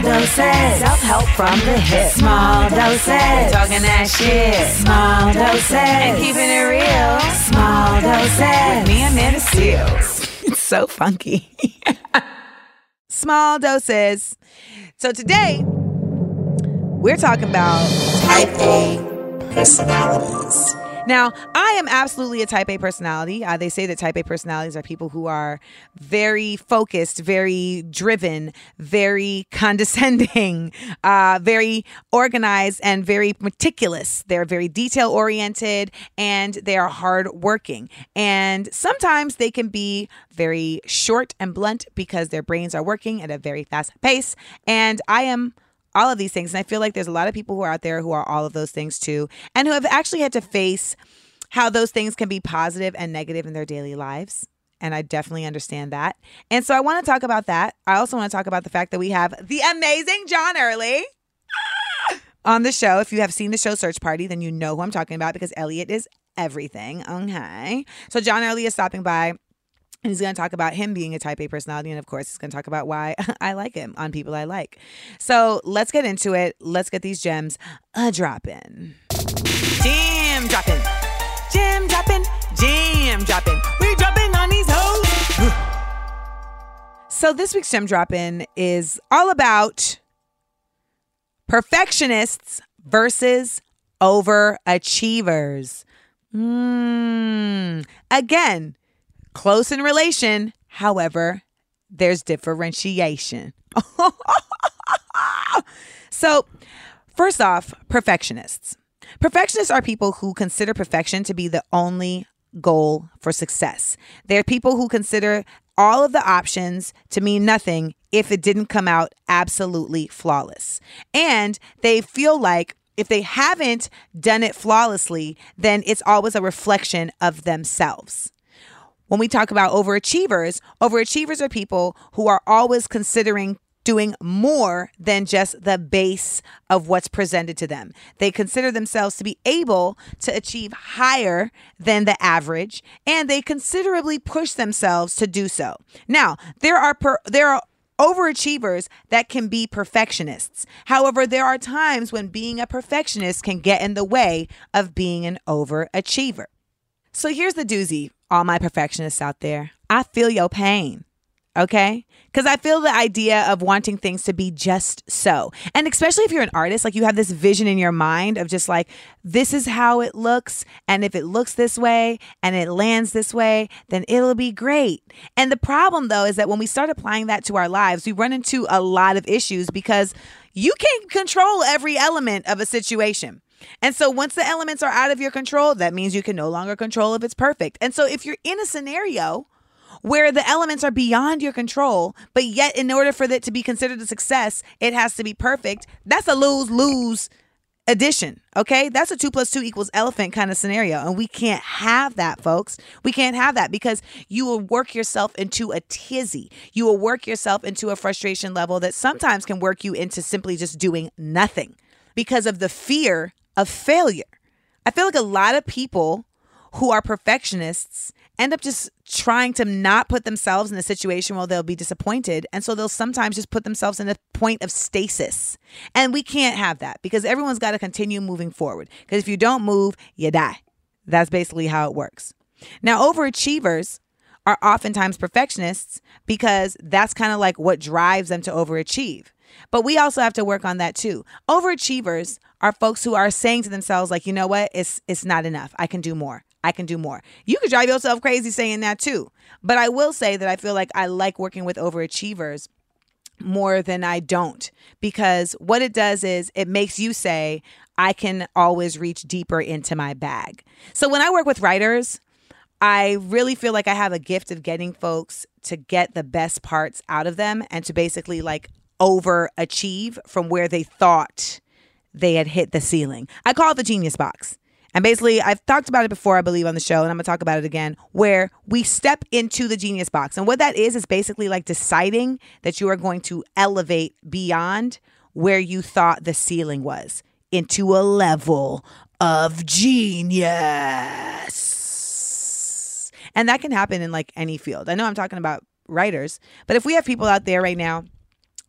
Small doses. Self help from the hip. Small doses. Talking that shit. Small doses. And keeping it real. Small doses. With me, and Amanda Seales. It's so funky. Small doses. So today, we're talking about Type A personalities. Now, I am absolutely a type A personality. Uh, they say that type A personalities are people who are very focused, very driven, very condescending, uh, very organized, and very meticulous. They're very detail oriented and they are hardworking. And sometimes they can be very short and blunt because their brains are working at a very fast pace. And I am all of these things. And I feel like there's a lot of people who are out there who are all of those things too, and who have actually had to face how those things can be positive and negative in their daily lives. And I definitely understand that. And so I want to talk about that. I also want to talk about the fact that we have the amazing John Early on the show. If you have seen the show Search Party, then you know who I'm talking about because Elliot is everything. Okay. So John Early is stopping by. And he's going to talk about him being a type A personality. And of course, he's going to talk about why I like him on people I like. So let's get into it. Let's get these gems a dropping. Jam dropping. Jam dropping. Jam dropping. We dropping on these hoes. so this week's gem dropping is all about perfectionists versus overachievers. Mm. Again, close in relation. However, there's differentiation. so, first off, perfectionists. Perfectionists are people who consider perfection to be the only goal for success. They're people who consider all of the options to mean nothing if it didn't come out absolutely flawless. And they feel like if they haven't done it flawlessly, then it's always a reflection of themselves. When we talk about overachievers, overachievers are people who are always considering doing more than just the base of what's presented to them. They consider themselves to be able to achieve higher than the average and they considerably push themselves to do so. Now, there are per, there are overachievers that can be perfectionists. However, there are times when being a perfectionist can get in the way of being an overachiever. So here's the doozy, all my perfectionists out there. I feel your pain. Okay? Because I feel the idea of wanting things to be just so. And especially if you're an artist, like you have this vision in your mind of just like, this is how it looks. And if it looks this way and it lands this way, then it'll be great. And the problem though is that when we start applying that to our lives, we run into a lot of issues because you can't control every element of a situation. And so once the elements are out of your control, that means you can no longer control if it's perfect. And so if you're in a scenario where the elements are beyond your control, but yet in order for it to be considered a success, it has to be perfect, that's a lose lose addition. Okay. That's a two plus two equals elephant kind of scenario. And we can't have that, folks. We can't have that because you will work yourself into a tizzy. You will work yourself into a frustration level that sometimes can work you into simply just doing nothing because of the fear of failure. I feel like a lot of people who are perfectionists end up just trying to not put themselves in a situation where they'll be disappointed. And so they'll sometimes just put themselves in a point of stasis. And we can't have that because everyone's got to continue moving forward. Because if you don't move, you die. That's basically how it works. Now, overachievers are oftentimes perfectionists because that's kind of like what drives them to overachieve. But we also have to work on that too. Overachievers are folks who are saying to themselves, like, you know what, it's it's not enough. I can do more. I can do more. You could drive yourself crazy saying that too. But I will say that I feel like I like working with overachievers more than I don't because what it does is it makes you say, I can always reach deeper into my bag. So when I work with writers, I really feel like I have a gift of getting folks to get the best parts out of them and to basically like overachieve from where they thought they had hit the ceiling. I call it the genius box. And basically, I've talked about it before, I believe, on the show, and I'm gonna talk about it again, where we step into the genius box. And what that is, is basically like deciding that you are going to elevate beyond where you thought the ceiling was into a level of genius. And that can happen in like any field. I know I'm talking about writers, but if we have people out there right now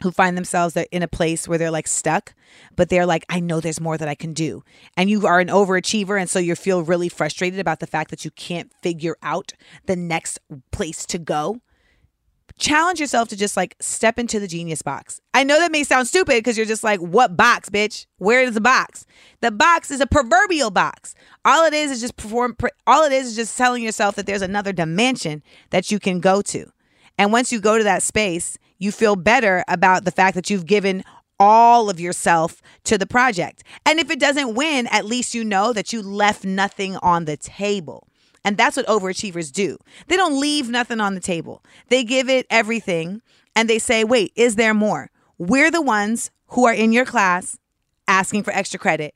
who find themselves in a place where they're like stuck, but they're like, I know there's more that I can do. And you are an overachiever. And so you feel really frustrated about the fact that you can't figure out the next place to go. Challenge yourself to just like step into the genius box. I know that may sound stupid because you're just like, what box, bitch? Where is the box? The box is a proverbial box. All it is is just perform, all it is is just telling yourself that there's another dimension that you can go to. And once you go to that space, you feel better about the fact that you've given all of yourself to the project. And if it doesn't win, at least you know that you left nothing on the table. And that's what overachievers do. They don't leave nothing on the table. They give it everything and they say, wait, is there more? We're the ones who are in your class asking for extra credit.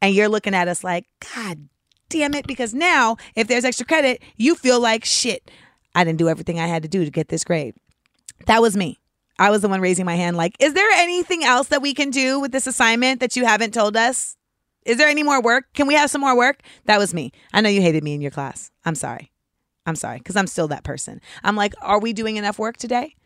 And you're looking at us like, God damn it. Because now, if there's extra credit, you feel like shit. I didn't do everything I had to do to get this grade. That was me. I was the one raising my hand, like, is there anything else that we can do with this assignment that you haven't told us? Is there any more work? Can we have some more work? That was me. I know you hated me in your class. I'm sorry. I'm sorry, because I'm still that person. I'm like, are we doing enough work today?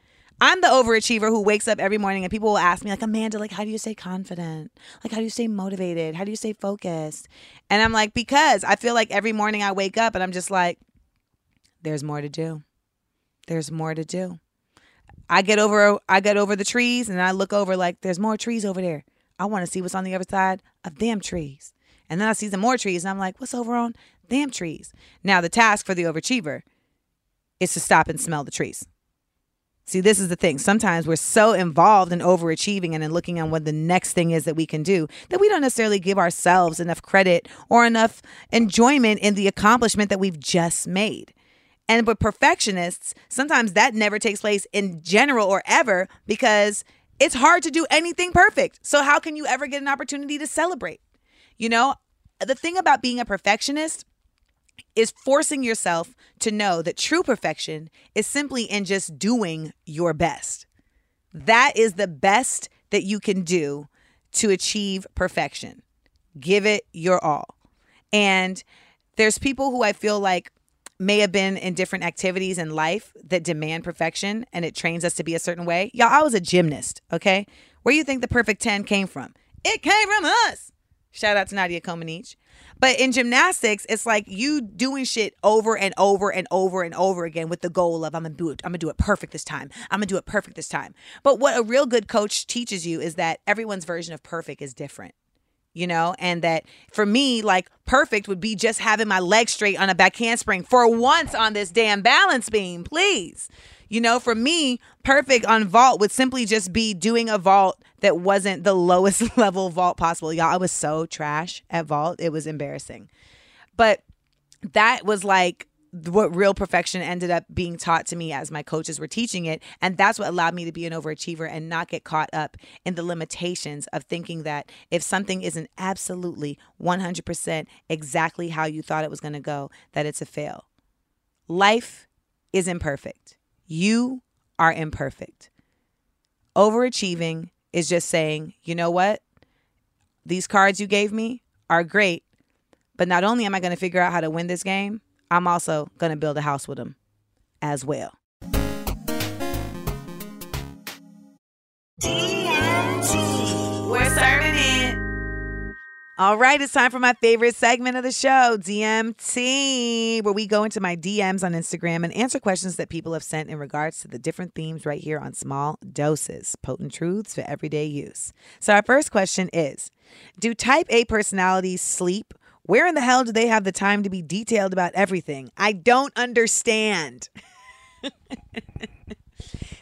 I'm the overachiever who wakes up every morning and people will ask me, like, Amanda, like, how do you stay confident? Like, how do you stay motivated? How do you stay focused? And I'm like, because I feel like every morning I wake up and I'm just like, there's more to do. There's more to do. I get over I get over the trees and I look over like there's more trees over there. I want to see what's on the other side of them trees. And then I see some more trees and I'm like, what's over on them trees? Now the task for the overachiever is to stop and smell the trees. See, this is the thing. Sometimes we're so involved in overachieving and in looking on what the next thing is that we can do that we don't necessarily give ourselves enough credit or enough enjoyment in the accomplishment that we've just made. And with perfectionists, sometimes that never takes place in general or ever because it's hard to do anything perfect. So, how can you ever get an opportunity to celebrate? You know, the thing about being a perfectionist is forcing yourself to know that true perfection is simply in just doing your best. That is the best that you can do to achieve perfection. Give it your all. And there's people who I feel like may have been in different activities in life that demand perfection and it trains us to be a certain way. Y'all, I was a gymnast, okay? Where you think the perfect 10 came from? It came from us. Shout out to Nadia Comaneci. But in gymnastics, it's like you doing shit over and over and over and over again with the goal of I'm gonna do it, I'm gonna do it perfect this time. I'm gonna do it perfect this time. But what a real good coach teaches you is that everyone's version of perfect is different you know, and that for me, like perfect would be just having my leg straight on a back handspring for once on this damn balance beam, please. You know, for me, perfect on vault would simply just be doing a vault that wasn't the lowest level vault possible. Y'all, I was so trash at vault. It was embarrassing. But that was like what real perfection ended up being taught to me as my coaches were teaching it. And that's what allowed me to be an overachiever and not get caught up in the limitations of thinking that if something isn't absolutely 100% exactly how you thought it was going to go, that it's a fail. Life is imperfect. You are imperfect. Overachieving is just saying, you know what? These cards you gave me are great, but not only am I going to figure out how to win this game, I'm also going to build a house with him as well. DMT. We're serving it. All right, it's time for my favorite segment of the show, DMT, where we go into my DMs on Instagram and answer questions that people have sent in regards to the different themes right here on Small Doses, potent truths for everyday use. So, our first question is Do type A personalities sleep? Where in the hell do they have the time to be detailed about everything? I don't understand.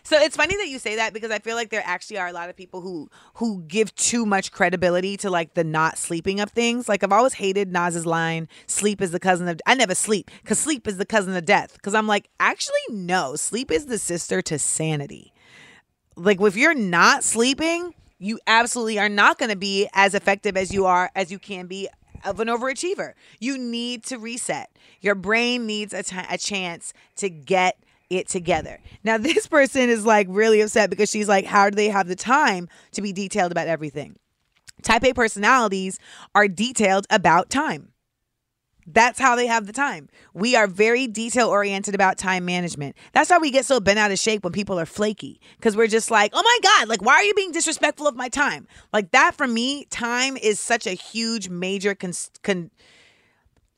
So it's funny that you say that because I feel like there actually are a lot of people who who give too much credibility to like the not sleeping of things. Like I've always hated Nas's line, "Sleep is the cousin of." I never sleep because sleep is the cousin of death. Because I'm like, actually, no, sleep is the sister to sanity. Like if you're not sleeping, you absolutely are not going to be as effective as you are as you can be of an overachiever. You need to reset. Your brain needs a a chance to get it together. Now, this person is like really upset because she's like, how do they have the time to be detailed about everything? Type A personalities are detailed about time. That's how they have the time. We are very detail oriented about time management. That's why we get so bent out of shape when people are flaky because we're just like, oh my God, like, why are you being disrespectful of my time? Like, that for me, time is such a huge, major con- con-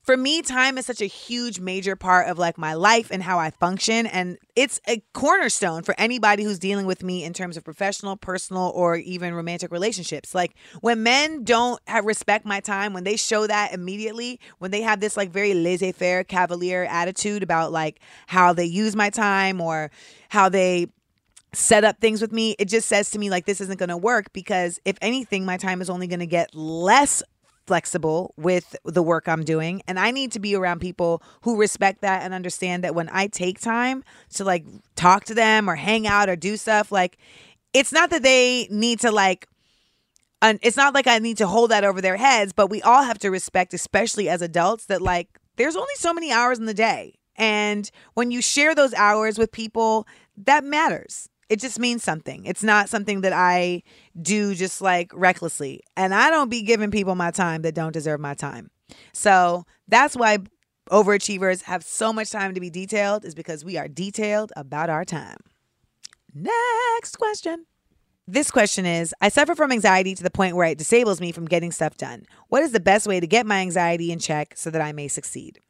for me, time is such a huge, major part of like my life and how I function. And it's a cornerstone for anybody who's dealing with me in terms of professional, personal, or even romantic relationships. Like when men don't have respect my time, when they show that immediately, when they have this like very laissez faire, cavalier attitude about like how they use my time or how they set up things with me, it just says to me like this isn't going to work because if anything, my time is only going to get less flexible with the work I'm doing. And I need to be around people who respect that and understand that when I take time to like talk to them or hang out or do stuff, like it's not that they need to like, un- it's not like I need to hold that over their heads, but we all have to respect, especially as adults, that like there's only so many hours in the day. And when you share those hours with people, that matters it just means something. It's not something that I do just like recklessly. And I don't be giving people my time that don't deserve my time. So that's why overachievers have so much time to be detailed, is because we are detailed about our time. Next question. This question is I suffer from anxiety to the point where it disables me from getting stuff done. What is the best way to get my anxiety in check so that I may succeed?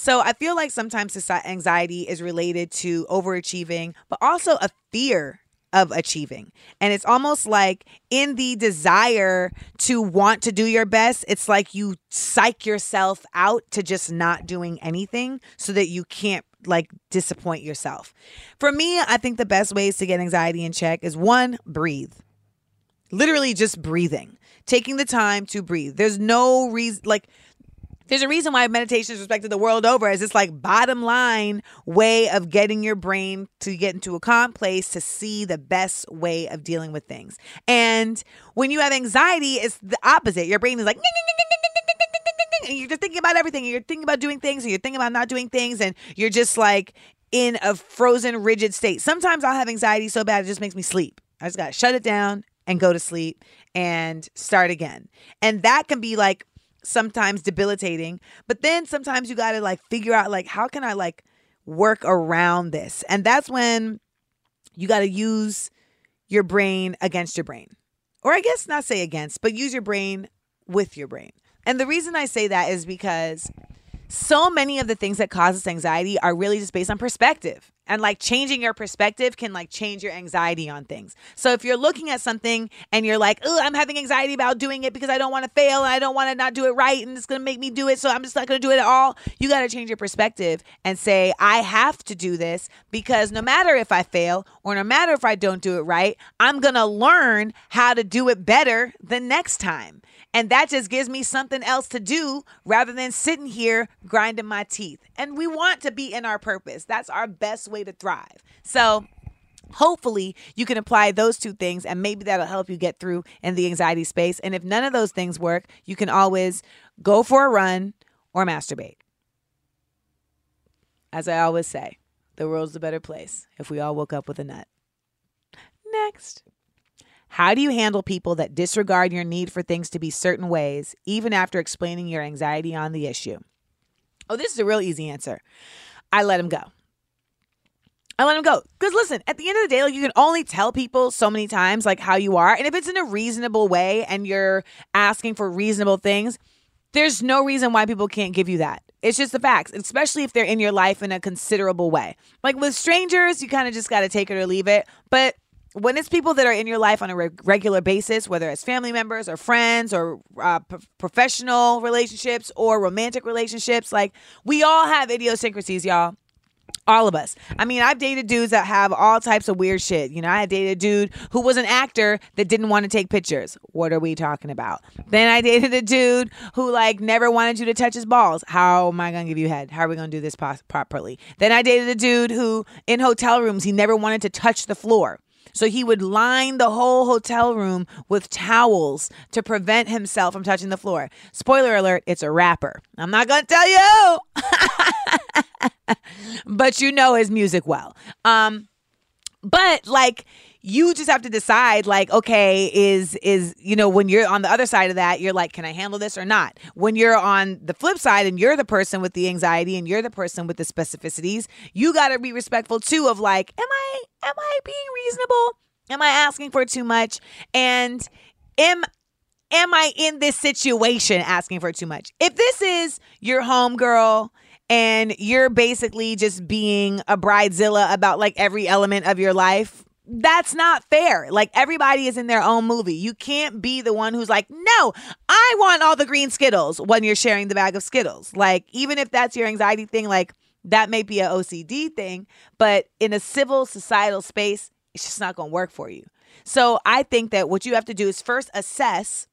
So I feel like sometimes anxiety is related to overachieving, but also a fear of achieving. And it's almost like in the desire to want to do your best, it's like you psych yourself out to just not doing anything so that you can't like disappoint yourself. For me, I think the best ways to get anxiety in check is one, breathe. Literally just breathing. Taking the time to breathe. There's no reason like there's a reason why meditation is respected the world over as this like bottom line way of getting your brain to get into a calm place to see the best way of dealing with things. And when you have anxiety, it's the opposite. Your brain is like, and you're just thinking about everything. You're thinking about doing things, and you're thinking about not doing things, and you're just like in a frozen, rigid state. Sometimes I'll have anxiety so bad it just makes me sleep. I just gotta shut it down and go to sleep and start again. And that can be like sometimes debilitating but then sometimes you got to like figure out like how can i like work around this? And that's when you got to use your brain against your brain. Or i guess not say against but use your brain with your brain. And the reason i say that is because so many of the things that cause us anxiety are really just based on perspective and like changing your perspective can like change your anxiety on things. So if you're looking at something and you're like oh i'm having anxiety about doing it because i don't want to fail and i don't want to not do it right and it's going to make me do it so i'm just not going to do it at all you got to change your perspective and say i have to do this because no matter if i fail or no matter if i don't do it right i'm going to learn how to do it better the next time and that just gives me something else to do rather than sitting here grinding my teeth. And we want to be in our purpose. That's our best way to thrive. So, hopefully, you can apply those two things and maybe that'll help you get through in the anxiety space. And if none of those things work, you can always go for a run or masturbate. As I always say, the world's a better place if we all woke up with a nut. Next. How do you handle people that disregard your need for things to be certain ways, even after explaining your anxiety on the issue? Oh, this is a real easy answer. I let them go. I let them go. Because listen, at the end of the day, like you can only tell people so many times like how you are. And if it's in a reasonable way and you're asking for reasonable things, there's no reason why people can't give you that. It's just the facts, especially if they're in your life in a considerable way. Like with strangers, you kind of just got to take it or leave it. But when it's people that are in your life on a re- regular basis, whether it's family members or friends or uh, p- professional relationships or romantic relationships, like we all have idiosyncrasies, y'all. All of us. I mean, I've dated dudes that have all types of weird shit. You know, I dated a dude who was an actor that didn't want to take pictures. What are we talking about? Then I dated a dude who like never wanted you to touch his balls. How am I gonna give you head? How are we gonna do this properly? Then I dated a dude who in hotel rooms he never wanted to touch the floor. So he would line the whole hotel room with towels to prevent himself from touching the floor. Spoiler alert, it's a rapper. I'm not going to tell you. but you know his music well. Um but like you just have to decide like okay is is you know when you're on the other side of that you're like can i handle this or not? When you're on the flip side and you're the person with the anxiety and you're the person with the specificities you got to be respectful too of like am i am i being reasonable? Am i asking for too much? And am am i in this situation asking for too much? If this is your home girl and you're basically just being a bridezilla about like every element of your life that's not fair. Like everybody is in their own movie. You can't be the one who's like, "No, I want all the green Skittles" when you're sharing the bag of Skittles. Like even if that's your anxiety thing, like that may be a OCD thing, but in a civil societal space, it's just not going to work for you. So I think that what you have to do is first assess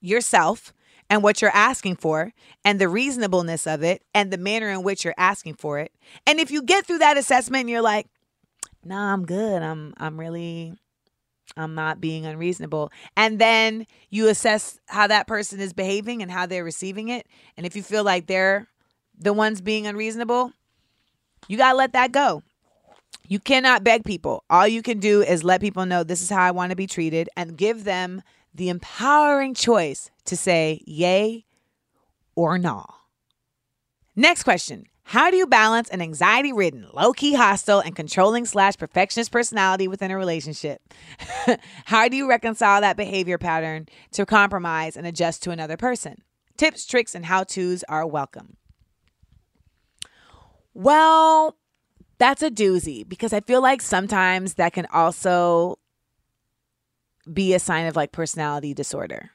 yourself and what you're asking for and the reasonableness of it and the manner in which you're asking for it. And if you get through that assessment and you're like, nah, I'm good. I'm I'm really I'm not being unreasonable. And then you assess how that person is behaving and how they're receiving it. And if you feel like they're the ones being unreasonable, you got to let that go. You cannot beg people. All you can do is let people know this is how I want to be treated and give them the empowering choice to say yay or nah. Next question how do you balance an anxiety ridden, low key hostile, and controlling slash perfectionist personality within a relationship? How do you reconcile that behavior pattern to compromise and adjust to another person? Tips, tricks, and how to's are welcome. Well, that's a doozy because I feel like sometimes that can also be a sign of like personality disorder,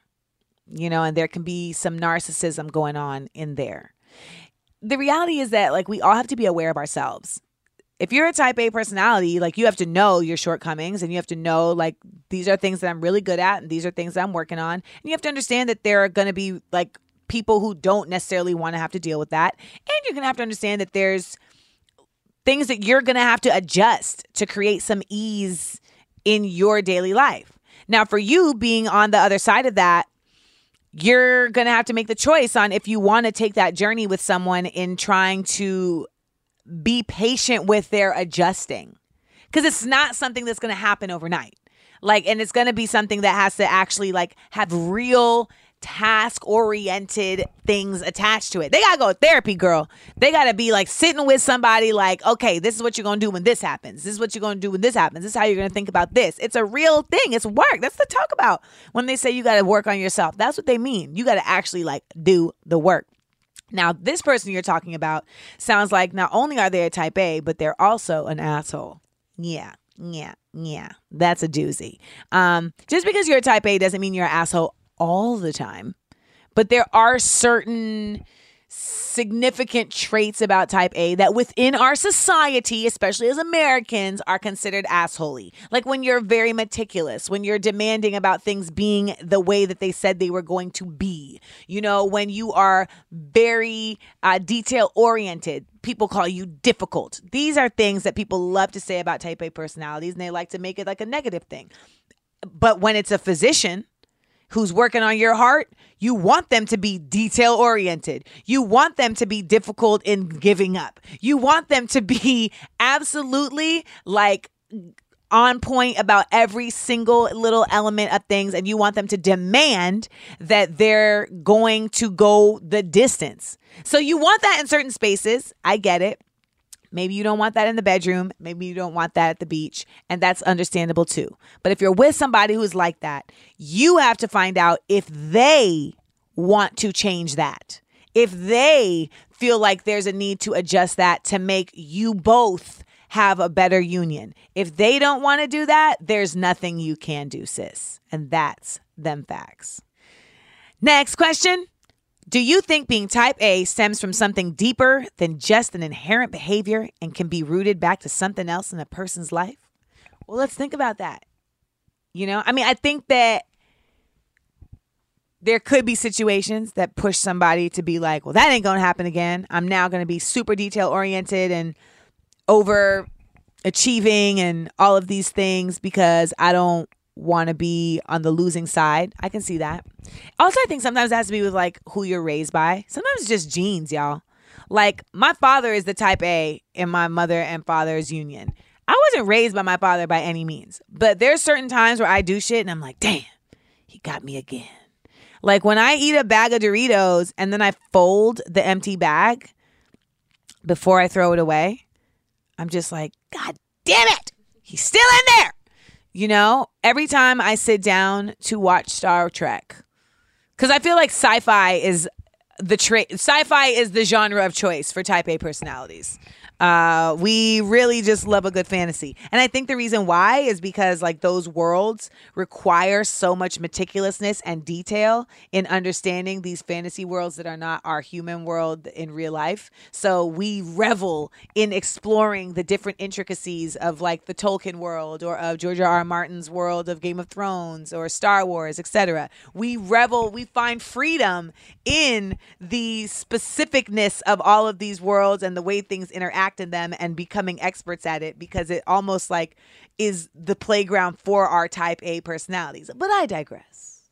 you know, and there can be some narcissism going on in there the reality is that like we all have to be aware of ourselves. If you're a type A personality, like you have to know your shortcomings and you have to know like these are things that I'm really good at and these are things that I'm working on. And you have to understand that there are going to be like people who don't necessarily want to have to deal with that. And you're going to have to understand that there's things that you're going to have to adjust to create some ease in your daily life. Now, for you being on the other side of that, you're going to have to make the choice on if you want to take that journey with someone in trying to be patient with their adjusting. Because it's not something that's going to happen overnight. Like, and it's going to be something that has to actually like have real task oriented things attached to it. They gotta go therapy, girl. They gotta be like sitting with somebody, like, okay, this is what you're gonna do when this happens. This is what you're gonna do when this happens. This is how you're gonna think about this. It's a real thing. It's work. That's the talk about when they say you gotta work on yourself. That's what they mean. You gotta actually like do the work. Now, this person you're talking about sounds like not only are they a type A, but they're also an asshole. Yeah, yeah, yeah. That's a doozy. Um, just because you're a type A doesn't mean you're an asshole all the time, but there are certain significant traits about type A that within our society, especially as Americans, are considered assholey. Like when you're very meticulous, when you're demanding about things being the way that they said they were going to be. You know, when you are very uh, detail oriented, people call you difficult. These are things that people love to say about type A personalities and they like to make it like a negative thing. But when it's a physician, who's working on your heart, you want them to be detail oriented. You want them to be difficult in giving up. You want them to be absolutely like on point about every single little element of things and you want them to demand that they're going to go the distance. So you want that in certain spaces. I get it. Maybe you don't want that in the bedroom. Maybe you don't want that at the beach. And that's understandable too. But if you're with somebody who's like that, you have to find out if they want to change that. If they feel like there's a need to adjust that to make you both have a better union. If they don't want to do that, there's nothing you can do, sis. And that's them facts. Next question Do you think being type A stems from something deeper than just an inherent behavior and can be rooted back to something else in a person's life? Well, let's think about that. You know, I mean, I think that there could be situations that push somebody to be like, well, that ain't going to happen again. I'm now going to be super detail oriented and over achieving and all of these things because I don't want to be on the losing side. I can see that. Also, I think sometimes it has to be with like who you're raised by. Sometimes it's just genes, y'all. Like my father is the type A in my mother and father's union. I wasn't raised by my father by any means, but there's certain times where I do shit and I'm like, damn, he got me again. Like when I eat a bag of Doritos and then I fold the empty bag before I throw it away, I'm just like, God damn it, he's still in there. You know, every time I sit down to watch Star Trek, because I feel like sci fi is the trait, sci fi is the genre of choice for type A personalities. Uh, we really just love a good fantasy. And I think the reason why is because like those worlds require so much meticulousness and detail in understanding these fantasy worlds that are not our human world in real life. So we revel in exploring the different intricacies of like the Tolkien world or of George R. R. Martin's world of Game of Thrones or Star Wars, etc. We revel, we find freedom in the specificness of all of these worlds and the way things interact in them and becoming experts at it because it almost like is the playground for our type A personalities. But I digress.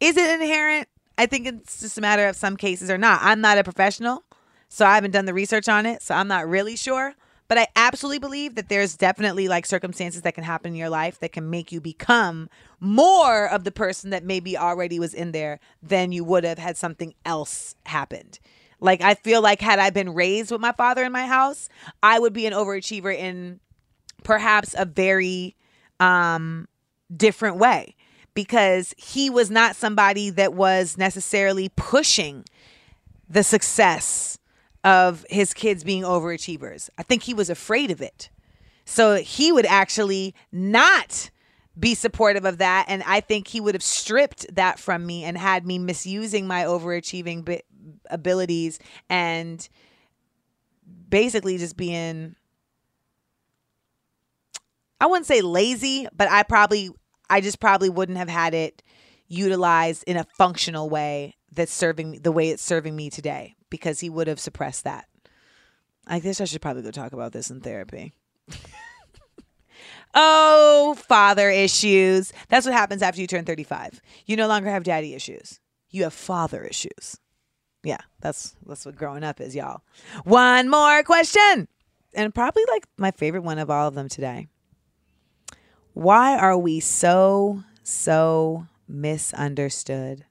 Is it inherent? I think it's just a matter of some cases or not. I'm not a professional, so I haven't done the research on it, so I'm not really sure. But I absolutely believe that there's definitely like circumstances that can happen in your life that can make you become more of the person that maybe already was in there than you would have had something else happened. Like I feel like had I been raised with my father in my house, I would be an overachiever in perhaps a very um different way because he was not somebody that was necessarily pushing the success of his kids being overachievers. I think he was afraid of it. So he would actually not be supportive of that and I think he would have stripped that from me and had me misusing my overachieving bi- abilities and basically just being I wouldn't say lazy, but I probably I just probably wouldn't have had it utilized in a functional way that's serving the way it's serving me today because he would have suppressed that. I guess I should probably go talk about this in therapy. oh, father issues. That's what happens after you turn 35. You no longer have daddy issues. You have father issues. Yeah, that's that's what growing up is, y'all. One more question. And probably like my favorite one of all of them today. Why are we so so misunderstood?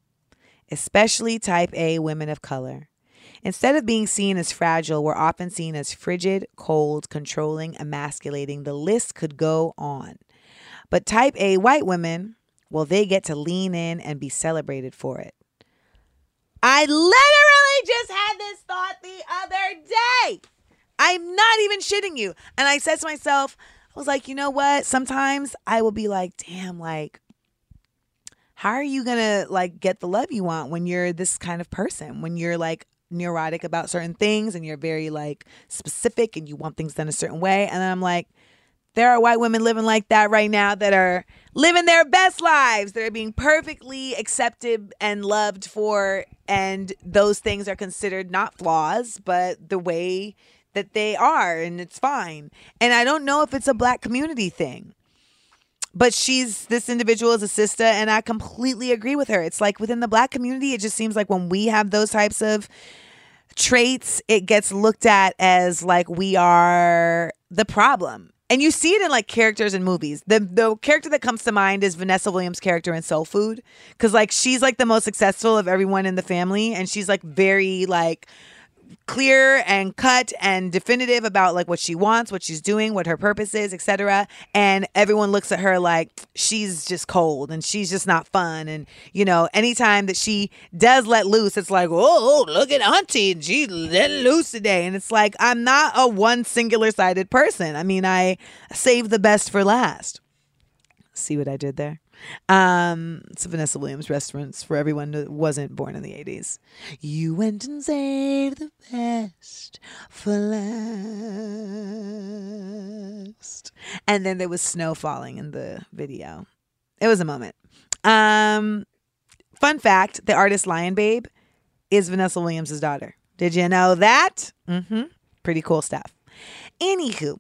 Especially type A women of color. Instead of being seen as fragile, we're often seen as frigid, cold, controlling, emasculating. The list could go on. But type A white women, well, they get to lean in and be celebrated for it. I literally just had this thought the other day. I'm not even shitting you. And I said to myself, I was like, you know what? Sometimes I will be like, damn, like, how are you gonna like get the love you want when you're this kind of person? When you're like neurotic about certain things and you're very like specific and you want things done a certain way. And I'm like, there are white women living like that right now that are living their best lives. They're being perfectly accepted and loved for, and those things are considered not flaws, but the way that they are, and it's fine. And I don't know if it's a black community thing. But she's this individual is a sister, and I completely agree with her. It's like within the black community, it just seems like when we have those types of traits, it gets looked at as like we are the problem and you see it in like characters in movies. The the character that comes to mind is Vanessa Williams' character in Soul Food, because like she's like the most successful of everyone in the family, and she's like very like clear and cut and definitive about like what she wants, what she's doing, what her purpose is, etc. And everyone looks at her like she's just cold and she's just not fun. And you know, anytime that she does let loose, it's like, oh, look at Auntie, she let loose today. And it's like I'm not a one singular sided person. I mean, I save the best for last. See what I did there? Um, it's Vanessa Williams restaurants for everyone that wasn't born in the 80s. You went and saved the best for last. And then there was snow falling in the video. It was a moment. Um, fun fact the artist Lion Babe is Vanessa Williams' daughter. Did you know that? Mm-hmm. Pretty cool stuff. Anywho,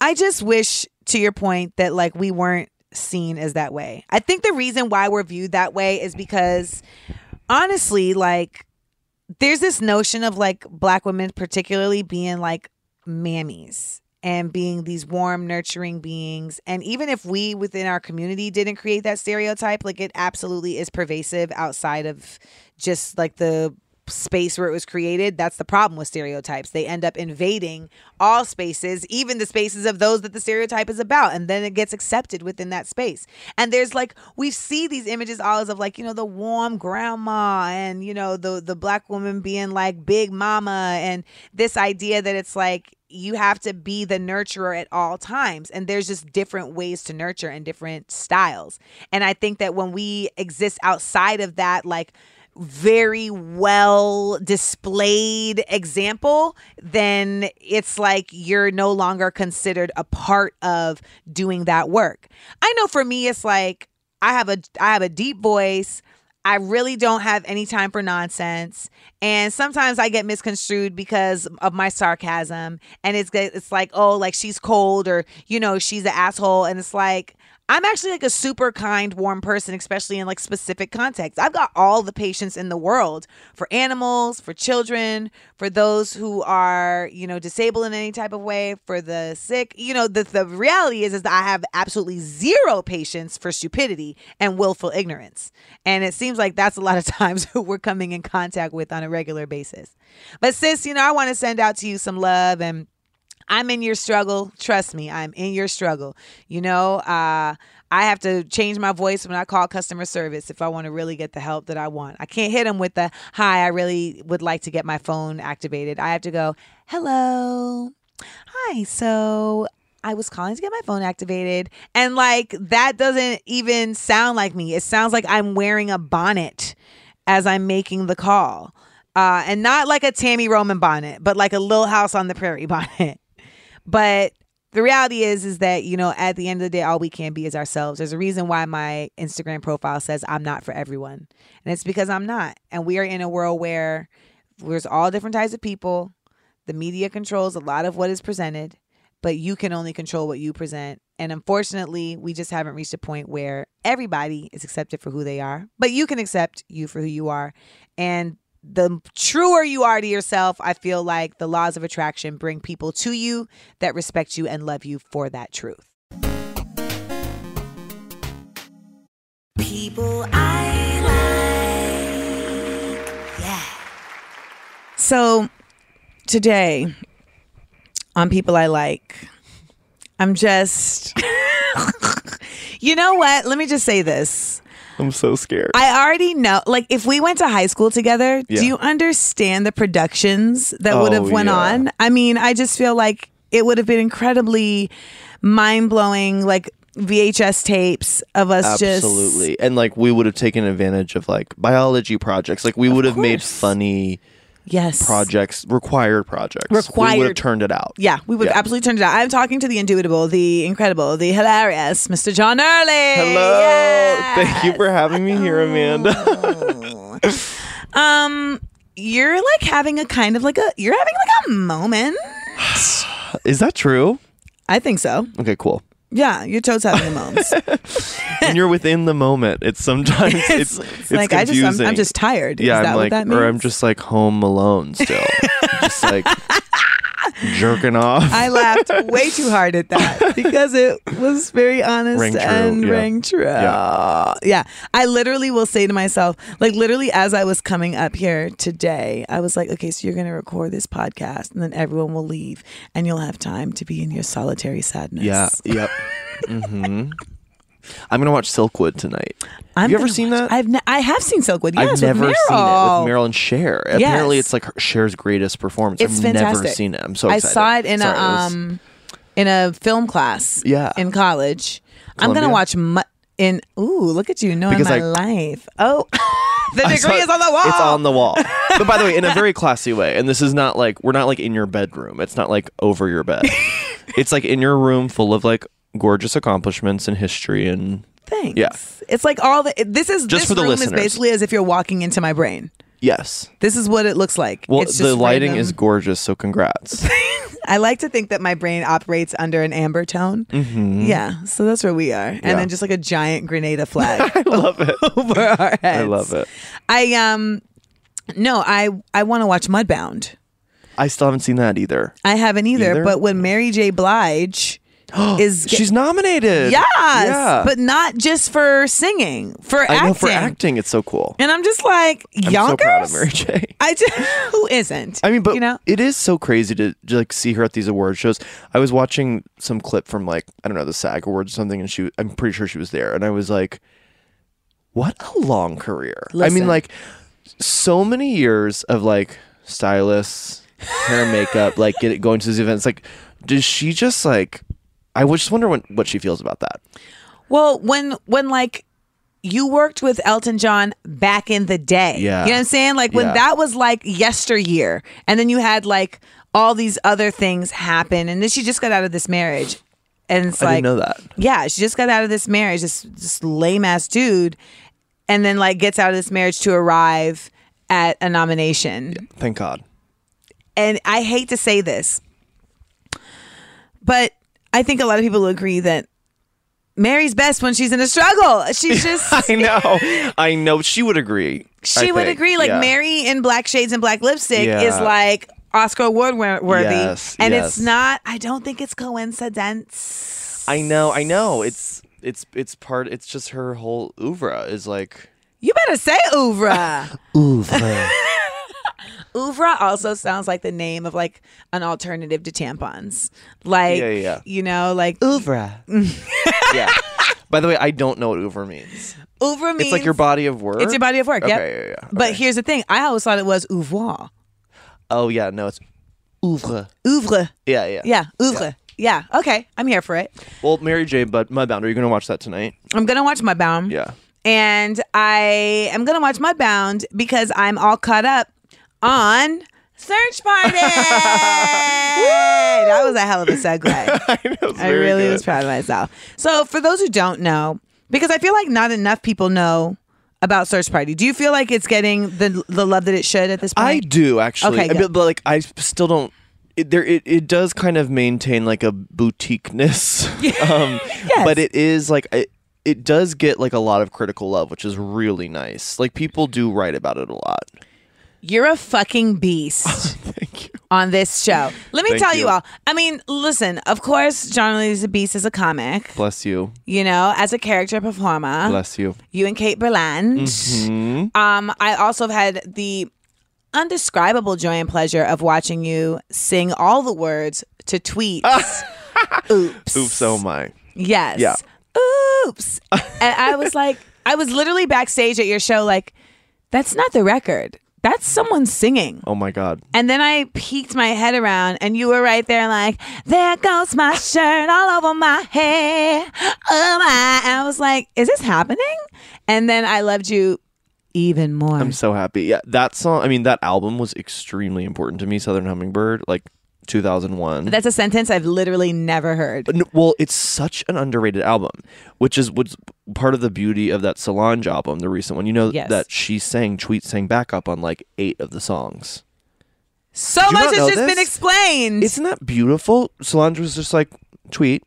I just wish, to your point, that like we weren't seen as that way. I think the reason why we're viewed that way is because honestly, like there's this notion of like black women particularly being like mammies and being these warm, nurturing beings. And even if we within our community didn't create that stereotype, like it absolutely is pervasive outside of just like the space where it was created. That's the problem with stereotypes. They end up invading all spaces, even the spaces of those that the stereotype is about. And then it gets accepted within that space. And there's like, we see these images always of like, you know, the warm grandma and, you know, the, the black woman being like big mama and this idea that it's like, you have to be the nurturer at all times and there's just different ways to nurture and different styles and i think that when we exist outside of that like very well displayed example, then it's like you're no longer considered a part of doing that work. I know for me it's like I have a I have a deep voice. I really don't have any time for nonsense. And sometimes I get misconstrued because of my sarcasm. And it's it's like, oh, like she's cold or, you know, she's an asshole. And it's like, I'm actually like a super kind, warm person, especially in like specific contexts. I've got all the patience in the world for animals, for children, for those who are, you know, disabled in any type of way, for the sick. You know, the, the reality is, is that I have absolutely zero patience for stupidity and willful ignorance. And it seems like that's a lot of times who we're coming in contact with on a regular basis. But sis, you know, I want to send out to you some love and I'm in your struggle. Trust me, I'm in your struggle. You know, uh, I have to change my voice when I call customer service if I want to really get the help that I want. I can't hit them with the hi, I really would like to get my phone activated. I have to go, hello. Hi, so I was calling to get my phone activated. And like that doesn't even sound like me. It sounds like I'm wearing a bonnet as I'm making the call. Uh, and not like a Tami Roman bonnet, but like a Little House on the Prairie bonnet. But the reality is is that you know at the end of the day all we can be is ourselves. There's a reason why my instagram profile says i'm not for everyone and it's because i'm not. And we are in a world where there's all different types of people. The media controls a lot of what is presented but you can only control what you present. And unfortunately we just haven't reached a point where everybody is accepted for who they are but you can accept you for who you are. And the truer you are to yourself, I feel like the laws of attraction bring people to you that respect you and love you for that truth. People I like. Yeah. So today on People I Like, I'm just, you know what? Let me just say this. I'm so scared. I already know. Like, if we went to high school together, Yeah. do you understand the productions that would have Oh, went yeah. on? I mean, I just feel like it would have been incredibly mind blowing, like VHS tapes of us just Absolutely. And like we would have taken advantage of like biology projects. Like we would have made funny yes projects, required projects. We would Required. have turned it out. Yeah, we would Yeah. absolutely turn it out. I'm talking to the indubitable, the incredible, the hilarious Mr. John Early. Hello. Thank you for having me here, Amanda. Um, you're like having a kind of like a you're having like a moment. Is that true? I think so. Okay, cool. Yeah, your toes having the moment. When you're within the moment, it's sometimes it's, it's, like I just I'm. I'm just tired. yeah, Is that I'm what like, that means? or I'm just like home alone still, just like jerking off. I laughed way too hard at that because it was very honest Rang true, and yeah. rang true. Yeah. Yeah. I literally will say to myself, like literally as I was coming up here today, I was like, okay, so you're going to record this podcast and then everyone will leave and you'll have time to be in your solitary sadness. yeah, yep. hmm I'm gonna watch Silkwood tonight. I'm Have you ever seen watch- that? I've ne- I have seen Silkwood. Yes, I've never seen it with Marilyn Cher. Apparently, it's like her, Cher's greatest performance. It's I've never seen it. I'm so excited. I saw it in Sorry, a was- um in a film class. Yeah. in college. I'm gonna watch mu- in. Ooh, look at you knowing Because my I- life. Oh, the degree saw- is on the wall. It's on the wall. but by the way, in a very classy way. And this is not like we're not like in your bedroom. It's not like over your bed. it's like in your room full of like gorgeous accomplishments and history and Thanks. Yeah. It's like all the. This is Just this for the room listeners. is basically as if you're walking into my brain. yes. This is what it looks like. Well, the lighting random. is gorgeous, so congrats. I like to think that my brain operates under an amber tone. Mm-hmm. Yeah, so that's where we are, and Yeah. then just like a giant Grenada flag I love it. over our heads. I love it. I um, no, I I want to watch Mudbound. I still haven't seen that either. I haven't either, Either? but when Mary J. Blige is She's nominated. yes, Yeah. but not just for singing, for I acting. know for acting, it's so cool. And I'm just like, I'm Yonkers? so proud of Mary J. I just, who isn't? I mean, but you know, it is so crazy to, to like see her at these award shows. I was watching some clip from like I don't know the SAG Awards or something, and she I'm pretty sure she was there, and I was like, what a long career. I mean, like so many years of like stylists, hair, makeup, like get going to these events. Like, does she just like? I just wonder what what she feels about that. Well, when when like you worked with Elton John back in the day. Yeah. You know what I'm saying? Like when Yeah. that was like yesteryear. And then you had like all these other things happen. And then she just got out of this marriage. And it's I like didn't know that. Yeah, she just got out of this marriage, this this lame ass dude, and then like gets out of this marriage to arrive at a nomination. Thank God. And I hate to say this, but I think a lot of people will agree that Mary's best when she's in a struggle. She's just I know. I know. She would agree. she I would think. agree. Like Yeah. Mary in black shades and black lipstick Yeah. is like Oscar award worthy, Yes, and yes. it's not. I don't think it's coincidence. I know, I know. It's it's it's part. It's just her whole oeuvre is like You better say oeuvre. oeuvre. Oeuvre also sounds like the name of like an alternative to tampons. Like Yeah, yeah, yeah. you know, like oeuvre. yeah. By the way, I don't know what oeuvre means. oeuvre means It's like your body of work. It's your body of work. Okay, yep. yeah, yeah. But okay. here's the thing: I always thought it was ouvroir. oh yeah, no, it's oeuvre. Oeuvre. Yeah, yeah, Yeah, oeuvre. Yeah. Okay, I'm here for it. Well, Mary J. But Mudbound, are you gonna watch that tonight? I'm gonna watch Mudbound. Yeah. And I am gonna watch Mudbound because I'm all caught up on Search Party. that was a hell of a segue. I know. I really good. was proud of myself. So, for those who don't know, because I feel like not enough people know about Search Party. Do you feel like it's getting the the love that it should at this point? I do actually. Okay, but, but, like I still don't. It, there, it, it does kind of maintain like a boutiqueness, um, but it is like it, it does get like a lot of critical love, which is really nice. Like people do write about it a lot. You're a fucking beast. Thank you. on this show. Let me Thank tell you. you. all. I mean, listen. Of course, John Early the Beast is a comic. Bless you. You know, as a character performer. Bless you. You and Kate Berlant. Mm-hmm. Um, I also have had the undescribable joy and pleasure of watching you sing all the words to tweets. Oops. Oops, oh my. Yes. Yeah. Oops. and I was like, I was literally backstage at your show, like, that's not the record. That's someone singing. Oh my God. And then I peeked my head around, and you were right there, like, there goes my shirt all over my head. Oh my. And I was like, is this happening? And then I loved you even more. I'm so happy. Yeah, that song. I mean, that album was extremely important to me. Southern Hummingbird, like 2001. That's a sentence I've literally never heard. No- well, it's such an underrated album, which is what's part of the beauty of that Solange album, the recent one. You know Yes. that she sang Tweet sang backup on like eight of the songs. So much has just been explained. Isn't that beautiful? Solange was just like Tweet,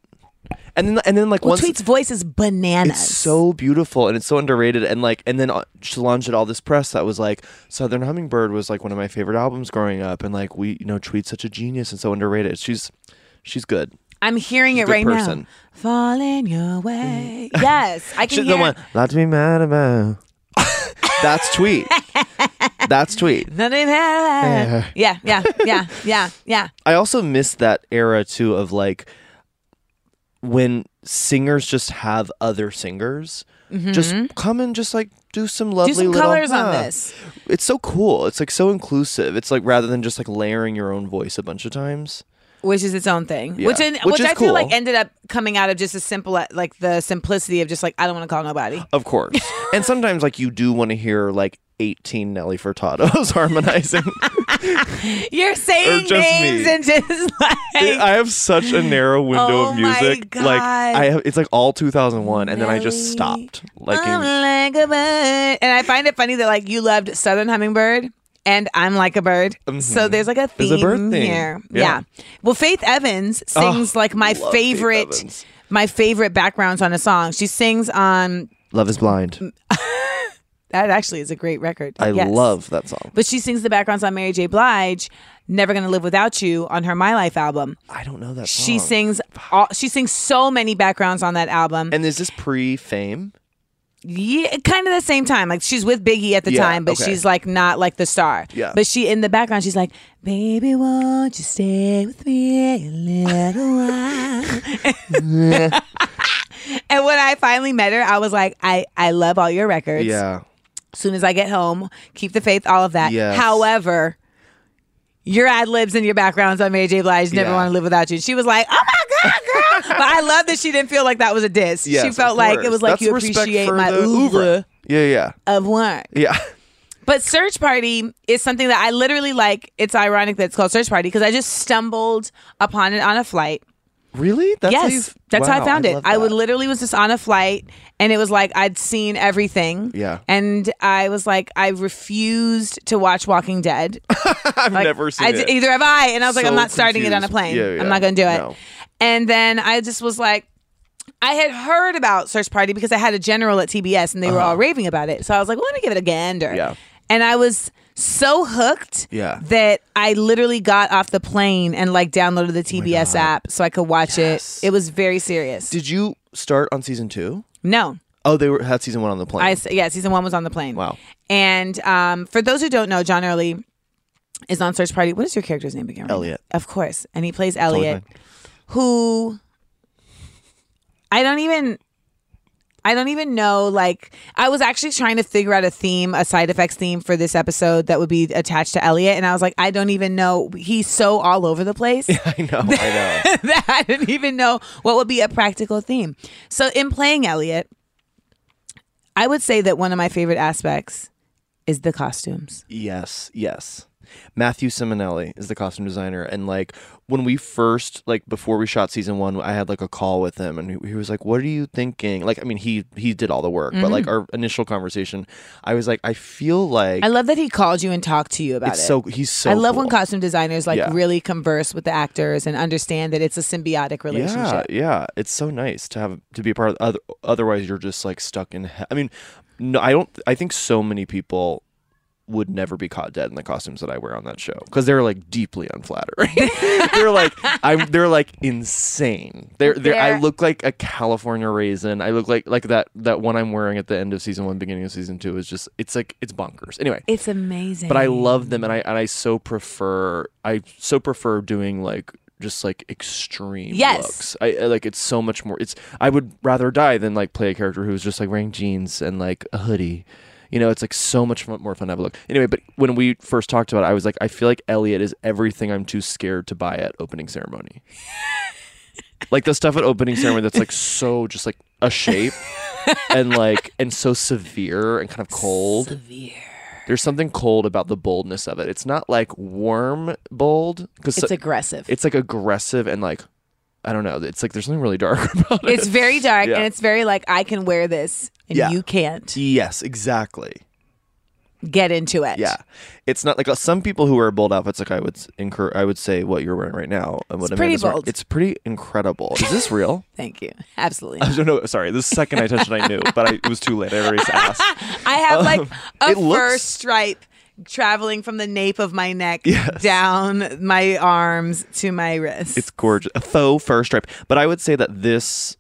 and then and then like well, once Tweet's voice is bananas. it's so beautiful and it's so underrated and like and then uh, Solange had all this press that was like Southern Hummingbird was like one of my favorite albums growing up and like we you know Tweet's such a genius and so underrated. She's she's good. I'm hearing She's it right person. now. Falling your way. yes, I can She's hear. the one not to be mad about. That's Tweet. That's Tweet. Yeah, yeah, yeah, yeah, yeah. I also miss that era too of like when singers just have other singers. Just come and just like do some lovely Mm-hmm. Do some little, colors on this. It's so cool. It's like so inclusive. It's like rather than just like layering your own voice a bunch of times. which is its own thing. Yeah. Which in, Which which, I feel like ended up coming out of just a simple like the simplicity of just like I don't want to call nobody. Of course. and sometimes like you do want to hear like 18 Nelly Furtados harmonizing. You're saying names me. and just like I have such a narrow window Oh of my music. Like I have it's like all 2001 and then I just stopped. Like I'm like a bird. And I find it funny that like you loved Southern Hummingbird and I'm like a bird. So there's like a theme Mm-hmm. There's a bird theme. here. Yeah. Well, Faith Evans sings like my favorite my favorite backgrounds on a song. She sings on Love is Blind. That actually is a great record. I Yes. love that song. But she sings the backgrounds on Mary J. Blige, Never Gonna Live Without You on her My Life album. I don't know that song. She sings all, she sings so many backgrounds on that album. And is this pre-fame? Yeah, kind of the same time. Like she's with Biggie at the Yeah, time, but okay. she's like not like the star. Yeah. But she in the background, she's like, "Baby, won't you stay with me a little while?" and when I finally met her, I was like, "I I love all your records. Yeah. Soon as I get home, keep the faith, all of that. Yes. However." Your ad libs and your backgrounds on Mary J. Blige never Yeah. want to live without you. And she was like, "Oh my god, girl!" but I love that she didn't feel like that was a diss. Yes, she felt like it was like That's you appreciate my oeuvre Yeah, yeah. of work. Yeah. But Search Party is something that I literally like. It's ironic that it's called Search Party because I just stumbled upon it on a flight. Really? That's how yes, you've- that's how I wow, found it. I would literally was just on a flight, and it was like I'd seen everything. Yeah. and I was like, I refused to watch Walking Dead. I've Like, never seen I, it. Either have I, and I was like, I'm not starting it on a plane. Yeah, yeah. I'm not going to do it. No. And then I just was like, I had heard about Search Party because I had a general at TBS and they were all raving about it. So I was like, well, let me give it a gander. Uh-huh. Yeah. And I was so hooked Yeah. that I literally got off the plane and like downloaded the TBS app so I could watch Oh Yes. it. It was very serious. Did you start on season 2? no. Oh, they were had season 1 on the plane. I yeah, season one was on the plane. Wow. And um, for those who don't know, John Early is on Search Party. What is your character's name again? Elliot. Of course, and he plays Elliot, who I don't even. I don't even know. Like, I was actually trying to figure out a theme, a side effects theme for this episode that would be attached to Elliot, and I was like, I don't even know. He's so all over the place. I know, I know. that I didn't even know what would be a practical theme. So in playing Elliot, I would say that one of my favorite aspects is the costumes. Yes, yes. Matthew Simonelli is the costume designer, and like when we first, like before we shot season one, I had like a call with him, and he, he was like, "What are you thinking?" Like, I mean, he he did all the work, but like our initial conversation, I was like, I feel like Mm-hmm. I love that he called you and talked to you about it's it. so he's so. I love when costume designers like Yeah. really converse with the actors and understand that it's a symbiotic relationship. Yeah, yeah, it's so nice to have to be a part of. Other, otherwise, you're just like stuck in. He- I mean, no, I don't. I think so many people would never be caught dead in the costumes that I wear on that show because they're like deeply unflattering. they're like I'm. They're like insane. They're, they're I They're- look like a California raisin. I look like like that that one I'm wearing at the end of season one, beginning of season two is just. It's like it's bonkers. Anyway, It's amazing. but I love them, and I and I so prefer I so prefer doing like just like extreme Yes. looks. I I- like it's so much more. It's I would rather die than like play a character who's just like wearing jeans and like a hoodie. You know, it's like so much more fun to have a look. Anyway, but when we first talked about it, I was like, I feel like Elliot is everything I'm too scared to buy at opening ceremony. like the stuff at opening ceremony that's like so just like a shape and like and so severe and kind of cold. severe. There's something cold about the boldness of it. It's not like warm bold because It's aggressive. it's like aggressive and like I don't know. It's like there's something really dark about it. It's very dark Yeah. and it's very like I can wear this and Yeah. you can't. yes, exactly. Get into it. Yeah, it's not like uh, some people who wear bold outfits. Like I would incur, I would say what you're wearing right now. And what It's pretty wearing, bold. It's pretty incredible. Is this real? Thank you. Absolutely. I don't know. Sorry, the second I touched it, I knew, but I, it was too late. I already asked. I have like a Um, looks- fur stripe traveling from the nape of my neck Yes. down my arms to my wrist. It's gorgeous. A faux fur stripe. But I would say that this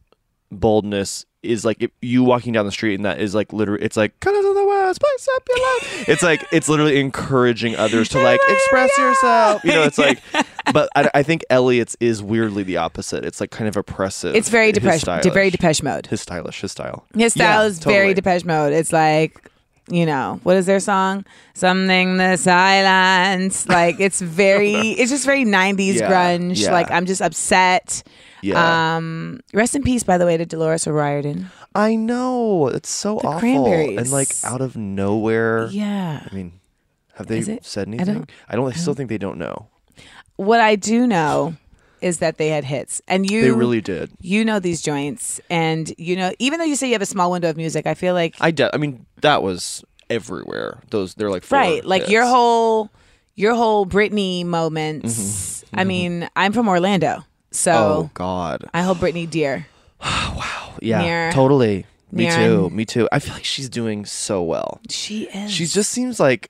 boldness is like if you walking down the street and that is like literally it's like colors of the world spice up your life. It's like it's literally encouraging others to like express yourself. You know it's like but I, I think elliot's is weirdly the opposite. It's like kind of oppressive. It's very depeche, de- very Depeche Mode. his stylish his style. His style Yeah, is very. Depeche Mode. It's like you know, what is their song? Something the silence. Like it's very it's just very 90s Yeah, grunge. yeah. Like I'm just upset. Yeah. Um rest in peace by the way to Dolores O'Riordan. I know. It's so The awful. Cranberries. And like out of nowhere. Yeah. I mean, have they said I anything? don't- I don't, I still think they don't know. What I do know is that they had hits. And you They really did. you know these joints and you know even though you say you have a small window of music, I feel like I de- I mean, that was everywhere. Those they're like right like your whole your whole britney moments i mean i'm from orlando so Mm-hmm. Oh God. i hold britney dear wow, Yeah. near- totally. Me near too. Me too. I feel like she's doing so well. she is She just seems like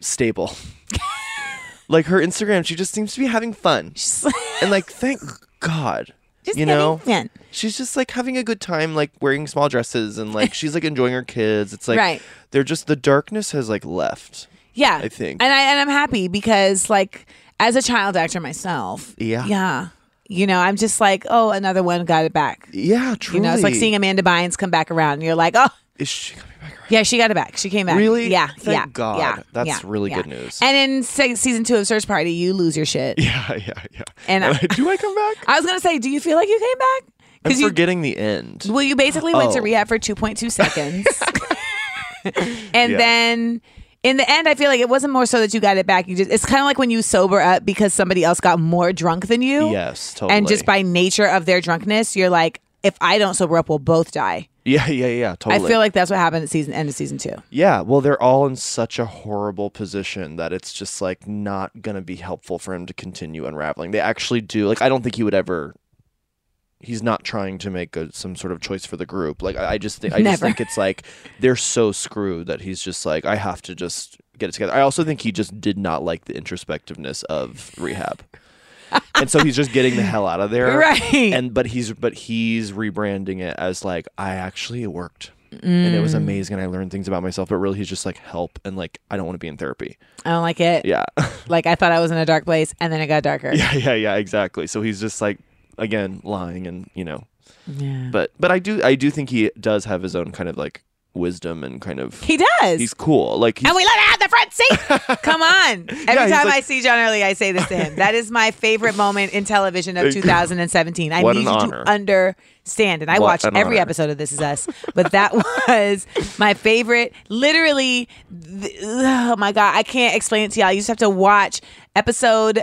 stable. like her Instagram, she just seems to be having fun. And like, thank God. just you know, fun. she's just like having a good time, like wearing small dresses and like she's like enjoying her kids. It's like Right. they're just the darkness has like left. yeah I think. and i and i'm happy because like as a child actor myself Yeah. yeah you know i'm just like oh another one got it back Yeah, truly. you know it's like seeing amanda bynes come back around and you're like oh Is she coming back around? yeah, she got it back. She came back. Really? Yeah. Thank yeah. God. Yeah. That's yeah, really yeah. good news. And in se- season two of Search Party, you lose your shit. Yeah, yeah, yeah. And uh, I- do I come back? I was gonna say, do you feel like you came back? I'm you forgetting the end. well, you basically went to Oh. rehab for two point two seconds, and Yeah. then in the end, I feel like it wasn't more so that you got it back. You just it's kind of like when you sober up because somebody else got more drunk than you. Yes, totally. And just by nature of their drunkenness, you're like, if I don't sober up, we'll both die. Yeah, yeah, yeah, totally. I feel like that's what happened at season end of season two. Yeah, well, they're all in such a horrible position that it's just like not gonna be helpful for him to continue unraveling. They actually do like I don't think he would ever. He's not trying to make a, some sort of choice for the group. Like I, I just think I just think it's like they're so screwed that he's just like I have to just get it together. I also think he just did not like the introspectiveness of rehab. And so he's just getting the hell out of there. Right. And but he's but he's rebranding it as like I actually it worked. And it Mm. was amazing and I learned things about myself, but really he's just like help and like I don't want to be in therapy. I don't like it. Yeah. Like I thought I was in a dark place, and then it got darker. yeah, yeah, yeah, exactly. So he's just like again lying and you know Yeah. but but I do I do think he does have his own kind of like wisdom and kind of He does. he's cool. Like he's, and we let her have the front seat. Come on. Every Yeah, time like- I see John Early, I say this to him. That is my favorite moment in television of 2017. I What need an you honor. to understand. And I What watched an every honor. episode of This Is Us, but that was my favorite. Literally, th- oh my God, I can't explain it to y'all. You just have to watch episode.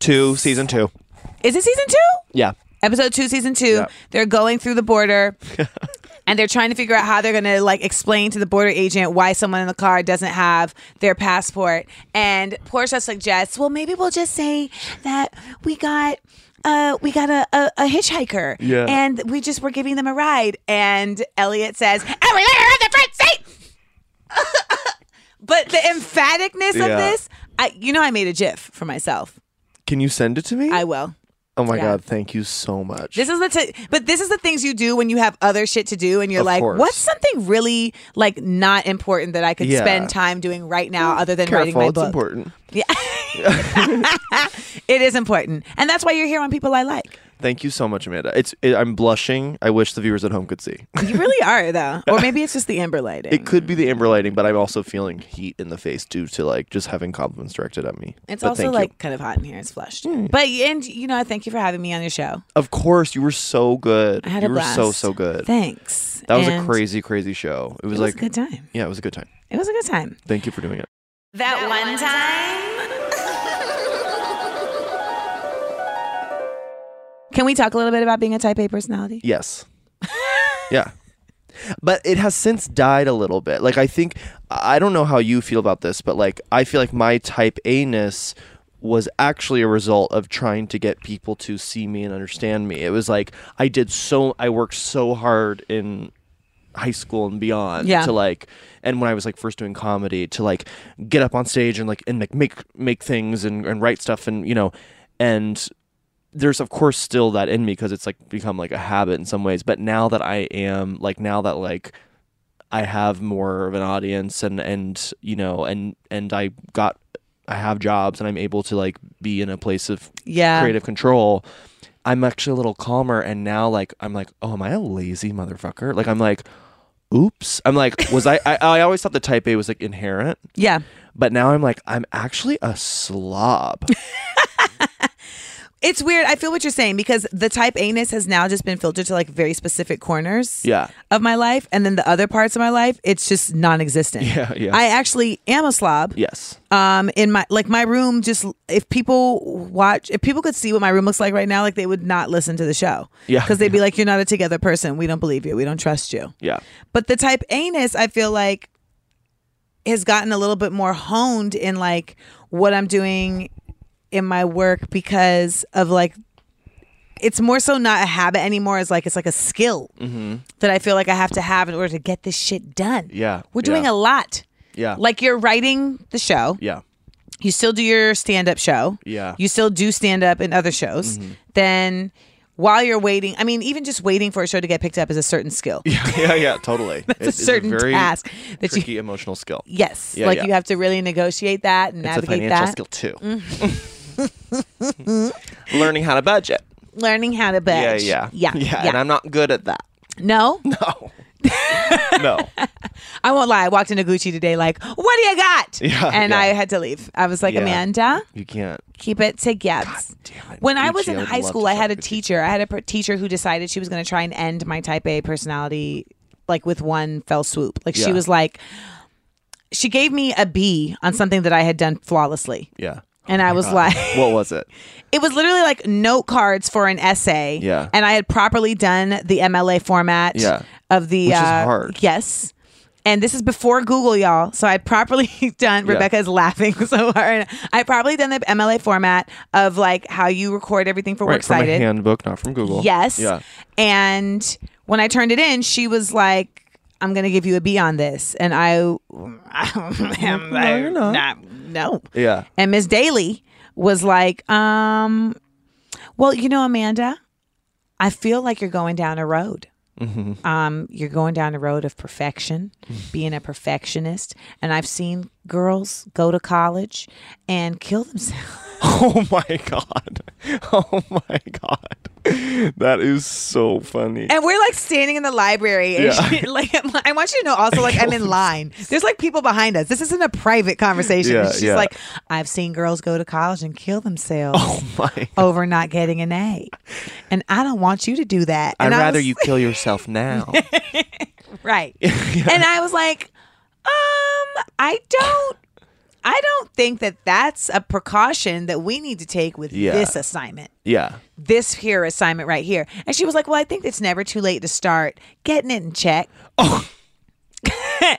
two season two. Is it season two? Yeah. episode two, season two. Yeah. They're going through the border. And they're trying to figure out how they're going to like explain to the border agent why someone in the car doesn't have their passport. And Portia suggests, well, maybe we'll just say that we got uh, we got a, a, a hitchhiker, Yeah. and we just were giving them a ride. And Elliot says, "And we let her have the front seat." but the emphaticness Yeah. of this, I you know, I made a GIF for myself. Can you send it to me? I will. Oh my yeah. god, thank you so much. This is the t- but this is the things you do when you have other shit to do and you're Of like, course. what's something really like not important that I could Yeah. spend time doing right now mm, other than writing Careful, my it's book? important. Yeah. it is important. And that's why you're here on People I Like. Thank you so much, Amanda. It's it, I'm blushing. I wish the viewers at home could see. You really are though. Or maybe it's just the amber lighting. It could be the amber lighting, but I'm also feeling heat in the face due to like just having compliments directed at me. it's But also thank you. like kind of hot in here. It's flushed. Mm. But and you know, thank you for having me on your show. of course, you were so good. I had you a were blast. so so good. Thanks. that was And a crazy crazy show. It was It was like a good time. yeah, it was a good time. It was a good time. Thank you for doing it. That one time. Can we talk a little bit about being a type A personality? Yes. yeah. But it has since died a little bit. Like I think I don't know how you feel about this, but like I feel like my type A ness was actually a result of trying to get people to see me and understand me. It was like I did so I worked so hard in high school and beyond Yeah. to like and when I was like first doing comedy to like get up on stage and like and like make make things and, and write stuff and you know and there's of course still that in me because it's like become like a habit in some ways but now that i am like now that like i have more of an audience and and you know and and i got i have jobs and i'm able to like be in a place of Yeah. creative control i'm actually a little calmer and now like i'm like oh am i a lazy motherfucker like i'm like oops. I'm like, was I, I? I always thought the type A was like inherent, Yeah. but now I'm like, I'm actually a slob. It's weird. I feel what you're saying because the type anus has now just been filtered to like very specific corners Yeah. of my life. And then the other parts of my life, it's just non existent. Yeah, yeah. I actually am a slob. yes. Um, in my like my room, just if people watch, if people could see what my room looks like right now, like they would not listen to the show. Yeah. because they'd be like, "You're not a together person. We don't believe you. We don't trust you." Yeah. But the type anus, I feel like, has gotten a little bit more honed in like what I'm doing in my work because of like it's more so not a habit anymore. It's like it's like a skill that I feel like I have to have in order to get this shit done. Yeah, we're doing yeah. a lot. Yeah. Like you're writing the show. Yeah. You still do your stand up show. Yeah. Mm-hmm. You still do stand up in other shows. Then while you're waiting, I mean, even just waiting for a show to get picked up is a certain skill. Yeah. Yeah. Yeah. Totally. That's a certain very task that you- tricky emotional skill. Yes. Yeah, like yeah. you have to really negotiate that and It's a navigate financial that. skill too. Learning how to budget. Learning how to Yeah, budge. yeah, Yeah. yeah. And I'm not good at that. no, No. no. I won't lie. I walked into Gucci today like, what do you got? Yeah, and yeah. I had to leave. I was like, Yeah. Amanda, You can't. keep it together. it. When I was in I high school, I had a Gucci. teacher. I had a per- teacher who decided she was going to try and end my type A personality like with one fell swoop. Like she was like, she gave me a B on something that I had done flawlessly. Yeah. And I was like, What was it? it was literally like note cards for an essay. Yeah. And I had properly done the MLA format Yeah. of the Which is uh, hard. Yes. And this is before Google, y'all. So I'd properly done. Yeah. Rebecca is laughing so hard. I'd probably done the MLA format of like how you record everything for Right from a handbook, not from Google. Yes. Yeah. And when I turned it in, she was like, "I'm gonna give you a B on this," and I, I'm like, you're not. "Nah, no. Yeah. And Miss Daly was like, um, well, you know, Amanda, I feel like you're going down a road. Mm-hmm. Um, you're going down a road of perfection, being a perfectionist, and I've seen girls go to college and kill themselves. Oh my god. Oh my god. That is so funny. And we're like standing in the library, and Yeah. she, like I want you to know also like I'm in line. There's like people behind us. This isn't a private conversation. Yeah, She's yeah. like, I've seen girls go to college and kill themselves. oh my. over not getting an A. And I don't want you to do that. I'd I rather was- you kill yourself now. Right. And I was like, um, I don't I don't think that that's a precaution that we need to take with Yeah. this assignment. yeah. This here assignment right here. And she was like, "Well, I think it's never too late to start getting it in check." Oh.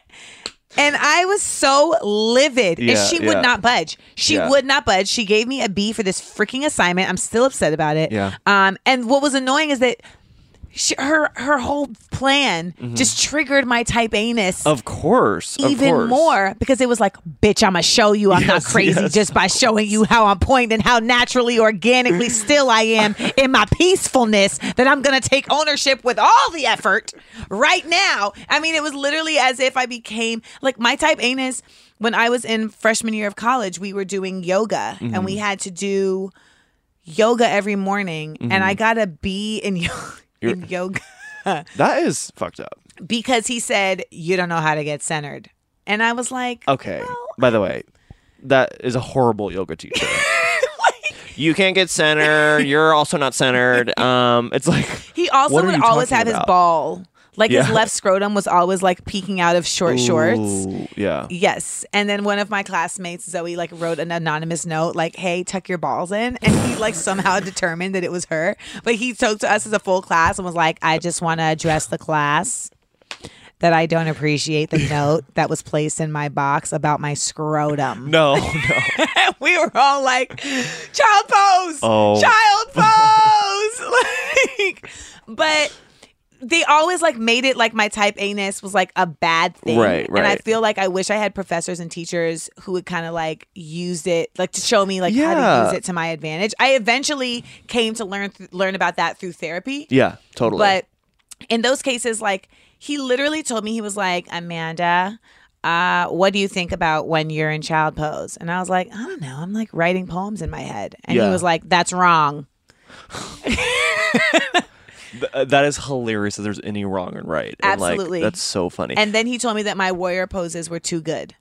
And I was so livid. and she would yeah. not budge. She Yeah. would not budge. She gave me a B for this freaking assignment. I'm still upset about it. Yeah. Um, and what was annoying is that she, her her whole plan just triggered my type anus Mm-hmm. Of course. of even course. more because it was like, bitch, I'm gonna show you I'm not crazy yes. just by showing you how I'm pointing and how naturally, organically still I am in my peacefulness that I'm gonna take ownership with all the effort right now. I mean, it was literally as if I became like my type anus when I was in freshman year of college, we were doing yoga and Mm-hmm. we had to do yoga every morning and Mm-hmm. I got a B in, yo- in yoga That is fucked up. because he said you don't know how to get centered and i was like Okay. well, By the way, that is a horrible yoga teacher. you can't get centered. You're also not centered. Um, it's like he also would always have his ball like his left scrotum was always like peeking out of short shorts Yeah. yes and then one of my classmates zoe like wrote an anonymous note like hey tuck your balls in and he like somehow determined that it was her but he spoke to us as a full class and was like i just want to address the class that I don't appreciate the note that was placed in my box about my scrotum. No, no. we were all like, child pose, Oh. child pose. like, but they always like made it like my type anus was like a bad thing. Right, And I feel like I wish I had professors and teachers who would kind of like used it, like to show me like how to use it to my advantage. I eventually came to learn learn about that through therapy. Yeah, totally. But in those cases, like he literally told me he was like, Amanda, uh, what do you think about when you're in child pose? And I was like, I don't know. I'm like writing poems in my head. And he was like, That's wrong. Th- uh, that is hilarious. That there's any wrong and right. And, like, Absolutely. that's so funny. And then he told me that my warrior poses were too good.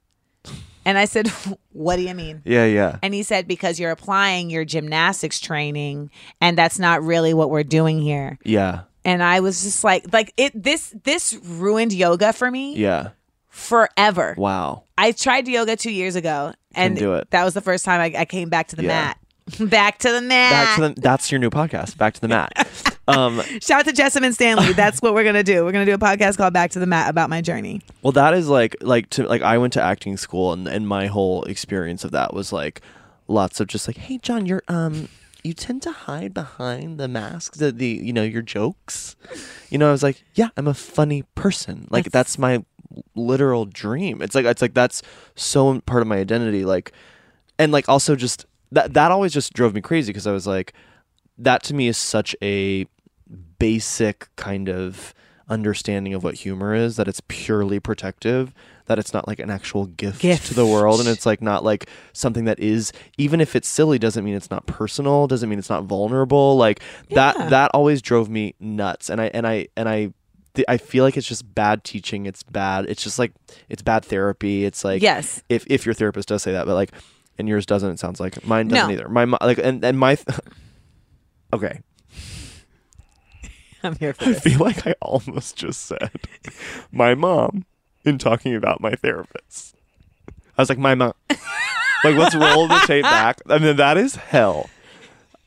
And I said, What do you mean? yeah, yeah. And he said, Because you're applying your gymnastics training, and that's not really what we're doing here. Yeah. And I was just like, like it this this ruined yoga for me Yeah. forever. Wow. I tried yoga two years ago, and do it. that was the first time I, I came back to the Yeah. mat. back to the mat. Back to the that's your new podcast. Back to the mat. Um Shout out to Jessamyn Stanley. That's what we're gonna do. We're gonna do a podcast called Back to the Mat about my journey. Well, that is like like to like I went to acting school and and my whole experience of that was like lots of just like, hey, John, you're um you tend to hide behind the masks, the, the you know your jokes. You know, I was like, yeah, I'm a funny person. Like that's, my literal dream. It's like it's like that's so part of my identity. Like, and like also just that that always just drove me crazy because I was like, that to me is such a basic kind of understanding of what humor is that it's purely protective that it's not like an actual gift, gift, to the world and it's like not like something that is even if it's silly doesn't mean it's not personal doesn't mean it's not vulnerable like Yeah. that that always drove me nuts and i and i and i I feel like it's just bad teaching. It's bad. It's just like it's bad therapy. It's like Yes. if if your therapist does say that, but like, and yours doesn't. It sounds like mine doesn't No. either. My like and and my. Okay, I'm here for I this. feel like I almost just said my mom in talking about my therapist. I was like, my mom. like, let's roll the tape back. I mean, that is hell.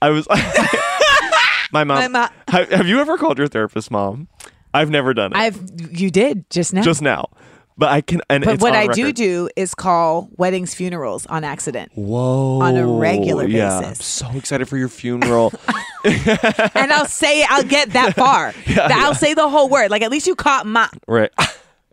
I was. my mom. My have you ever called your therapist mom? I've never done it. I've you did just now. just now, but I can. And but what I do record. do is call weddings funerals on accident. Whoa. on a regular yeah. basis. I'm so excited for your funeral. and I'll say I'll get that far. That I'll say the whole word. Like at least you caught my right.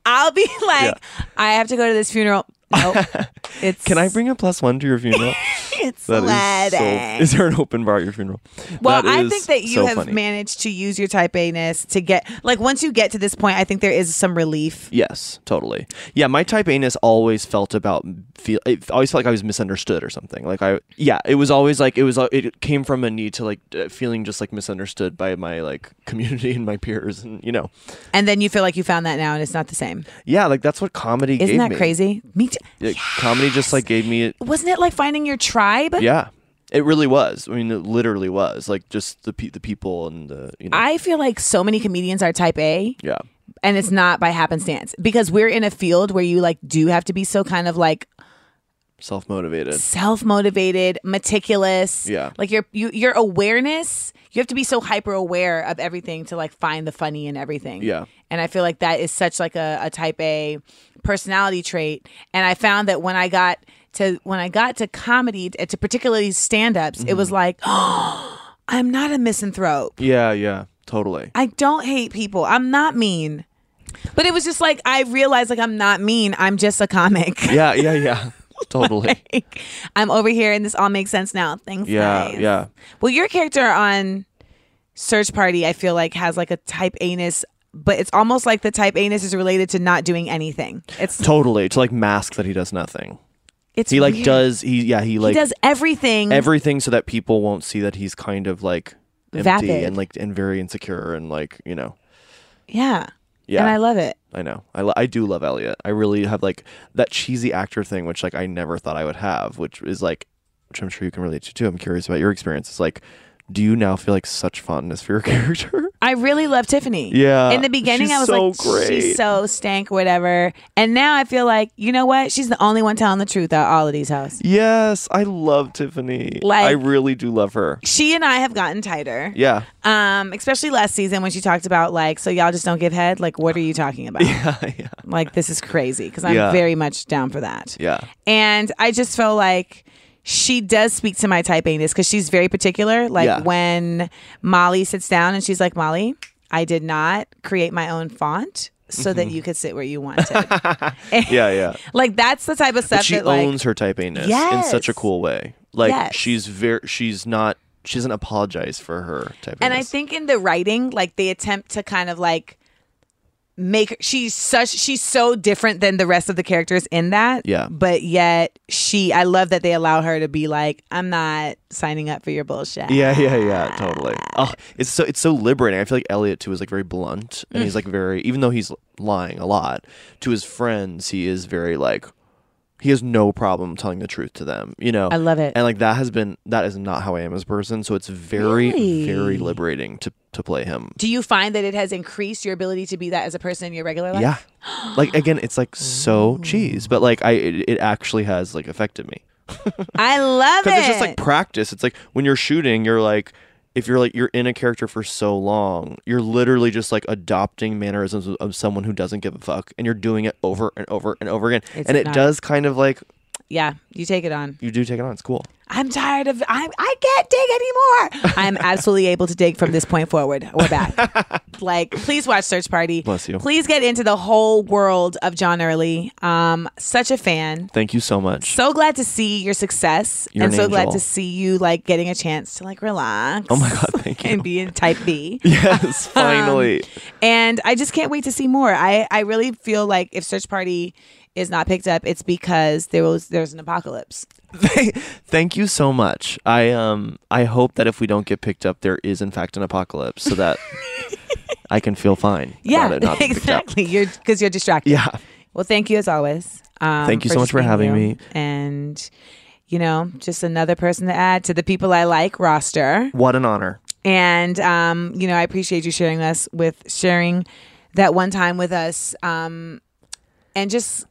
I'll be like, I have to go to this funeral. Nope. It's Can I bring a plus one to your funeral? it's That is so. Is there an open bar at your funeral? well, I think that you so have funny. managed to use your type A ness to get like once you get to this point, I think there is some relief. Yes, totally. Yeah, my type A-ness always felt about feel. It always felt like I was misunderstood or something. Like I, yeah, it was always like it was. uh, It came from a need to like uh, feeling just like misunderstood by my like community and my peers, and you know, And then you feel like you found that now and it's not the same. yeah, like that's what comedy. Isn't gave that me. crazy? Me too. Like, comedy just like gave me it. Wasn't it like finding your tribe? Yeah, it really was. I mean, it literally was like just the pe- the people and the you know. I feel like so many comedians are type A yeah. and it's not by happenstance because we're in a field where you like do have to be so kind of like Self motivated. self-motivated, meticulous. Yeah. Like your you, your awareness, you have to be so hyper aware of everything to like find the funny in everything. Yeah. And I feel like that is such like a, a type A personality trait. And I found that when I got to when I got to comedy uh, to particularly stand-ups, it was Mm-hmm. like, oh, I'm not a misanthrope. Yeah, yeah, totally. I don't hate people. I'm not mean. But it was just like I realized like I'm not mean. I'm just a comic. Yeah, yeah, yeah. Totally. Like, I'm over here and this all makes sense now. Thanks. Yeah, yeah. Well, your character on Search Party, I feel like has like a type anus, but it's almost like the type anus is related to not doing anything. It's Totally. To like mask that he does nothing. it's He like weird. does he yeah, he like he does everything. everything so that people won't see that he's kind of like empty Vapid. and like and very insecure and like, you know. yeah. Yeah. And I love it. I know. I, I do love Elliot. I really have like that cheesy actor thing, which like I never thought I would have, which is like, which I'm sure you can relate to too. I'm curious about your experience. It's like, do you now feel like such fondness for your character? I really love Tiffany. Yeah, In the beginning, I was so like, great. she's so stank, whatever. And now I feel like, you know what? She's the only one telling the truth out all of these hosts. yes, I love Tiffany. Like- I really do love her. She and I have gotten tighter. Yeah, Um, especially last season when she talked about like, so y'all just don't give head. Like, what are you talking about? yeah, yeah, Like, this is crazy because I'm Yeah. very much down for that. yeah. And I just felt like she does speak to my type anus because she's very particular. Like Yeah. when Molly sits down and she's like, Molly, I did not create my own font so that you could sit where you wanted. Mm-hmm. Yeah, yeah. like that's the type of stuff But she that like owns her type A-ness in such a cool way. Like Yes. she's very, she's not, she doesn't apologize for her type and I think in the writing, like they attempt to kind of like make she's such she's so different than the rest of the characters in that. Yeah. But yet she I love that they allow her to be like, I'm not signing up for your bullshit. Yeah, yeah, yeah, totally. Oh, it's so it's so liberating. I feel like Elliot too is like very blunt, and he's like very even though he's lying a lot to his friends, he is very like he has no problem telling the truth to them. You know, I love it. and like that has been that is not how I am as a person. So it's very Really? very liberating to to play him. Do you find that it has increased your ability to be that as a person in your regular life? Yeah, like again, it's like so cheese, but like I it, it actually has like affected me. I love it. because it's just like practice. It's like when you're shooting, you're like if you're like you're in a character for so long, you're literally just like adopting mannerisms of, of someone who doesn't give a fuck, and you're doing it over and over and over again, It's and it not- does kind of like yeah, you take it on. you do take it on. It's cool. I'm tired of I'm I can't dig anymore. I'm absolutely able to dig from this point forward. We're back. like, please watch Search Party. Bless you. Please get into the whole world of John Early. Um, such a fan. Thank you so much. So glad to see your success, You're and an so glad to see you like getting a chance to like relax. oh my god, thank you. and be in Type B. yes, finally. And I just can't wait to see more. I, I really feel like if Search Party is not picked up, it's because there was there's an apocalypse. Thank you so much. I um I hope that if we don't get picked up, there is in fact an apocalypse, so that I can feel fine. Yeah, about it not being picked up. exactly. You're because you're distracted. Yeah. Well, thank you as always. Um, Thank you so much for having you. me. And you know, just another person to add to the people I like roster. What an honor. And um, you know, I appreciate you sharing us with sharing that one time with us. Um, and just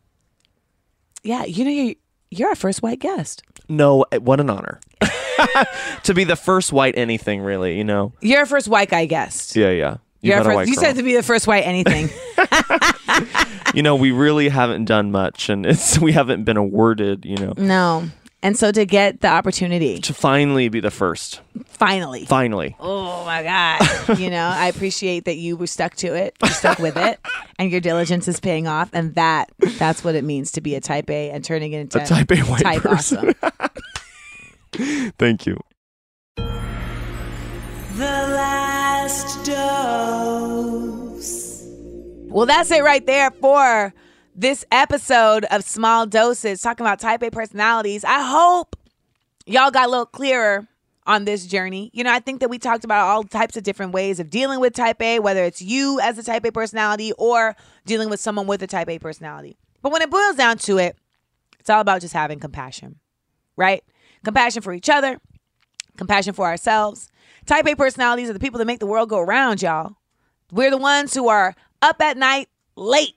yeah, you know, you're you're our first white guest. No, eh, what an honor. to be the first white anything, really, you know? You're our first white guy guest. Yeah, yeah. You're a first, you said to be the first white anything. you know, we really haven't done much and it's we haven't been awarded, you know, no. And so to get the opportunity, to finally be the first. finally, Finally. Oh my God. you know, I appreciate that you were stuck to it. You stuck with it. And your diligence is paying off. And that that's what it means to be a type A and turning it into A type A white type person. awesome. Thank you. The last dose. Well, that's it right there for this episode of Small Doses, talking about type A personalities. I hope y'all got a little clearer on this journey. You know, I think that we talked about all types of different ways of dealing with type A, whether it's you as a type A personality or dealing with someone with a type A personality. But when it boils down to it, it's all about just having compassion, right? Compassion for each other, compassion for ourselves. Type A personalities are the people that make the world go around, y'all. We're the ones who are up at night late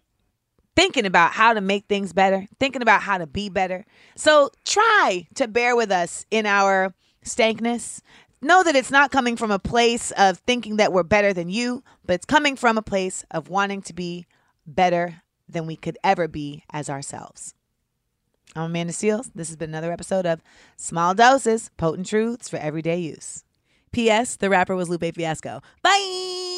thinking about how to make things better, thinking about how to be better. So try to bear with us in our stankness. Know that it's not coming from a place of thinking that we're better than you, but it's coming from a place of wanting to be better than we could ever be as ourselves. I'm Amanda Seales. This has been another episode of Small Doses, Potent Truths for Everyday Use. P.S. The rapper was Lupe Fiasco. Bye.